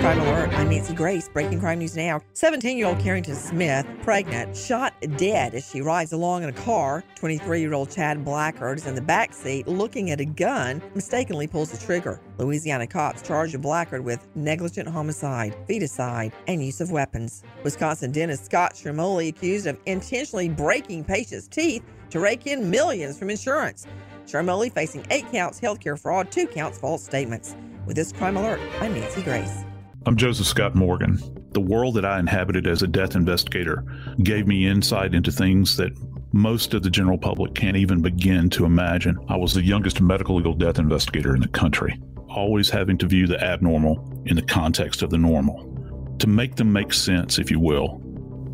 Crime Alert. I'm Nancy Grace. Breaking crime news now. 17 year old Carrington Smith, pregnant, shot dead as she rides along in a car. 23 year old Chad Blackard is in the back seat looking at a gun, mistakenly pulls the trigger. Louisiana cops charged Blackard with negligent homicide, feticide, and use of weapons. Wisconsin dentist Scott Charmoli accused of intentionally breaking patients' teeth to rake in millions from insurance. Charmoli facing eight counts healthcare fraud, two counts false statements. With this crime alert, I'm Nancy Grace. I'm Joseph Scott Morgan. The world that I inhabited as a death investigator gave me insight into things that most of the general public can't even begin to imagine. I was the youngest medical legal death investigator in the country, always having to view the abnormal in the context of the normal, to make them make sense, if you will.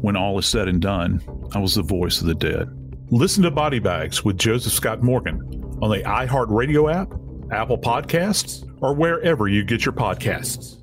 When all is said and done, I was the voice of the dead. Listen to Body Bags with Joseph Scott Morgan on the iHeartRadio app, Apple Podcasts, or wherever you get your podcasts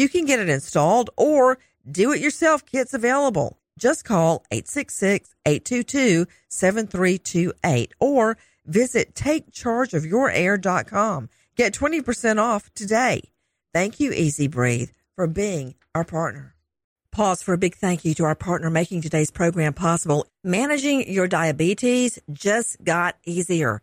You can get it installed or do it yourself kits available. Just call 866-822-7328 or visit takechargeofyourair.com. Get 20% off today. Thank you, EZ Breathe, for being our partner. Pause for a big thank you to our partner making today's program possible. Managing your diabetes just got easier.